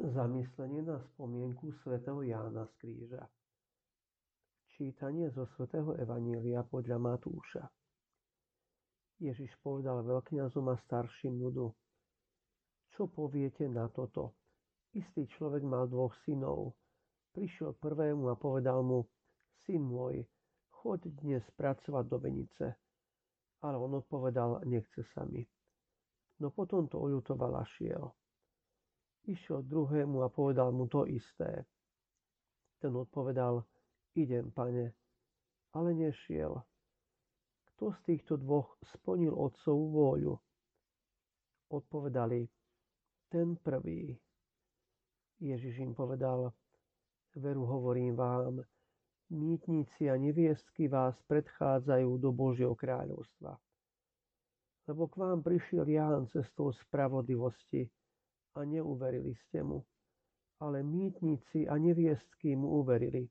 Zamyslenie na spomienku svätého Jána z kríža Čítanie zo svätého Evanília podľa Matúša Ježiš povedal veľkňazom a starším ľudu Čo poviete na toto? Istý človek mal dvoch synov. Prišiel prvému a povedal mu Syn môj, choď dnes pracovať do Venice. Ale on odpovedal, nechce sa mi. No potom to oľutoval a šiel. Išiel druhému a povedal mu to isté. Ten odpovedal, idem, pane, ale nešiel. Kto z týchto dvoch splnil otcovú vôľu? Odpovedali, ten prvý. Ježiš im povedal, veru hovorím vám, mýtnici a neviestky vás predchádzajú do Božieho kráľovstva. Lebo k vám prišiel Ján cestou spravodlivosti, a neuverili ste mu. Ale mýtnici a neviestky mu uverili.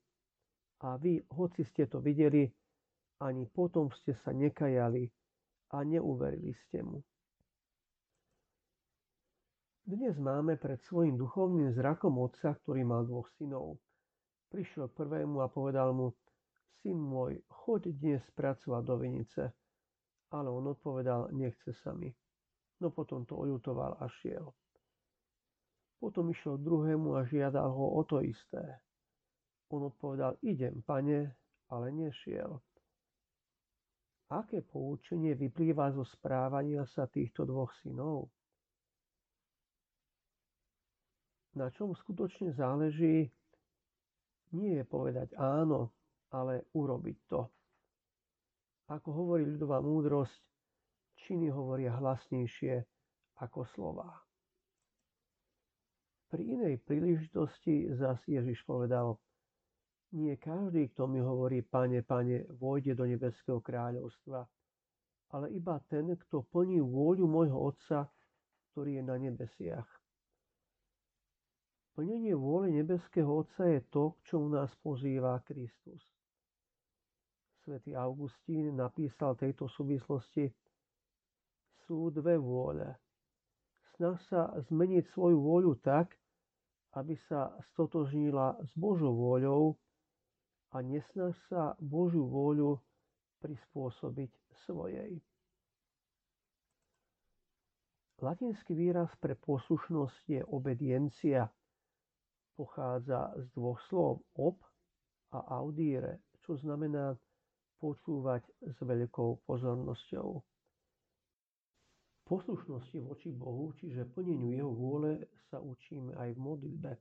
A vy, hoci ste to videli, ani potom ste sa nekajali a neuverili ste mu. Dnes máme pred svojim duchovným zrakom otca, ktorý mal dvoch synov. Prišiel k prvému a povedal mu, syn môj, choď dnes pracovať do vinice. Ale on odpovedal, nechce sa mi. No potom to oľutoval a šiel. Potom išiel druhému a žiadal ho o to isté. On odpovedal, idem, pane, ale nešiel. Aké poučenie vyplýva zo správania sa týchto dvoch synov? Na čom skutočne záleží, nie je povedať áno, ale urobiť to. Ako hovorí ľudová múdrosť, činy hovoria hlasnejšie ako slová. Pri inej príležitosti zas Ježiš povedal, nie každý, kto mi hovorí, pane, pane, vojde do nebeského kráľovstva, ale iba ten, kto plní vôľu môjho Otca, ktorý je na nebesiach. Plnenie vôle nebeského Otca je to, k čomu nás pozýva Kristus. Svetý Augustín napísal tejto súvislosti sú dve vôle. Snah sa zmeniť svoju vôľu tak, aby sa stotožnila s Božou vôľou a nesnaž sa Božiu vôľu prispôsobiť svojej. Latinský výraz pre poslušnosť je obediencia. Pochádza z dvoch slov ob a audire, čo znamená počúvať s veľkou pozornosťou. Poslušnosti voči Bohu, čiže plneniu Jeho vôle, sa učíme aj v modlitbe.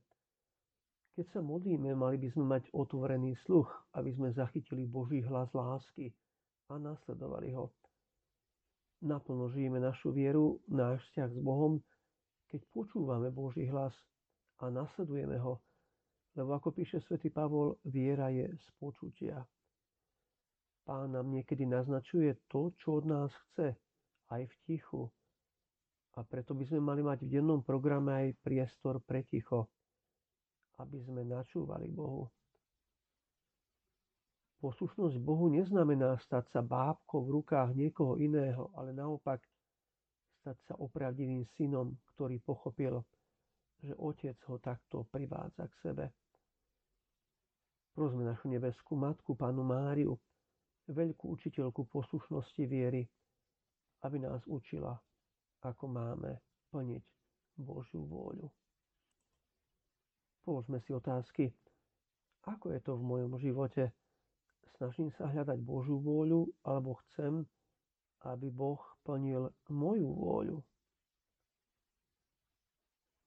Keď sa modlíme, mali by sme mať otvorený sluch, aby sme zachytili Boží hlas lásky a nasledovali ho. Naplno žijeme našu vieru, náš vzťah s Bohom, keď počúvame Boží hlas a nasledujeme ho, lebo ako píše svätý Pavol, viera je z počutia. Pán nám niekedy naznačuje to, čo od nás chce, aj v tichu, a preto by sme mali mať v dennom programe aj priestor pre ticho, aby sme načúvali Bohu. Poslušnosť Bohu neznamená stať sa bábkou v rukách niekoho iného, ale naopak stať sa opravdivým synom, ktorý pochopil, že otec ho takto privádza k sebe. Prosme našu nebeskú matku, pánu Máriu, veľkú učiteľku poslušnosti viery, aby nás učila ako máme plniť Božiu vôľu. Položme si otázky, ako je to v mojom živote? Snažím sa hľadať Božiu vôľu alebo chcem, aby Boh plnil moju vôľu?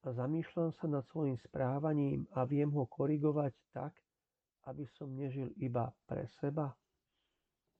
A zamýšľam sa nad svojim správaním a viem ho korigovať tak, aby som nežil iba pre seba?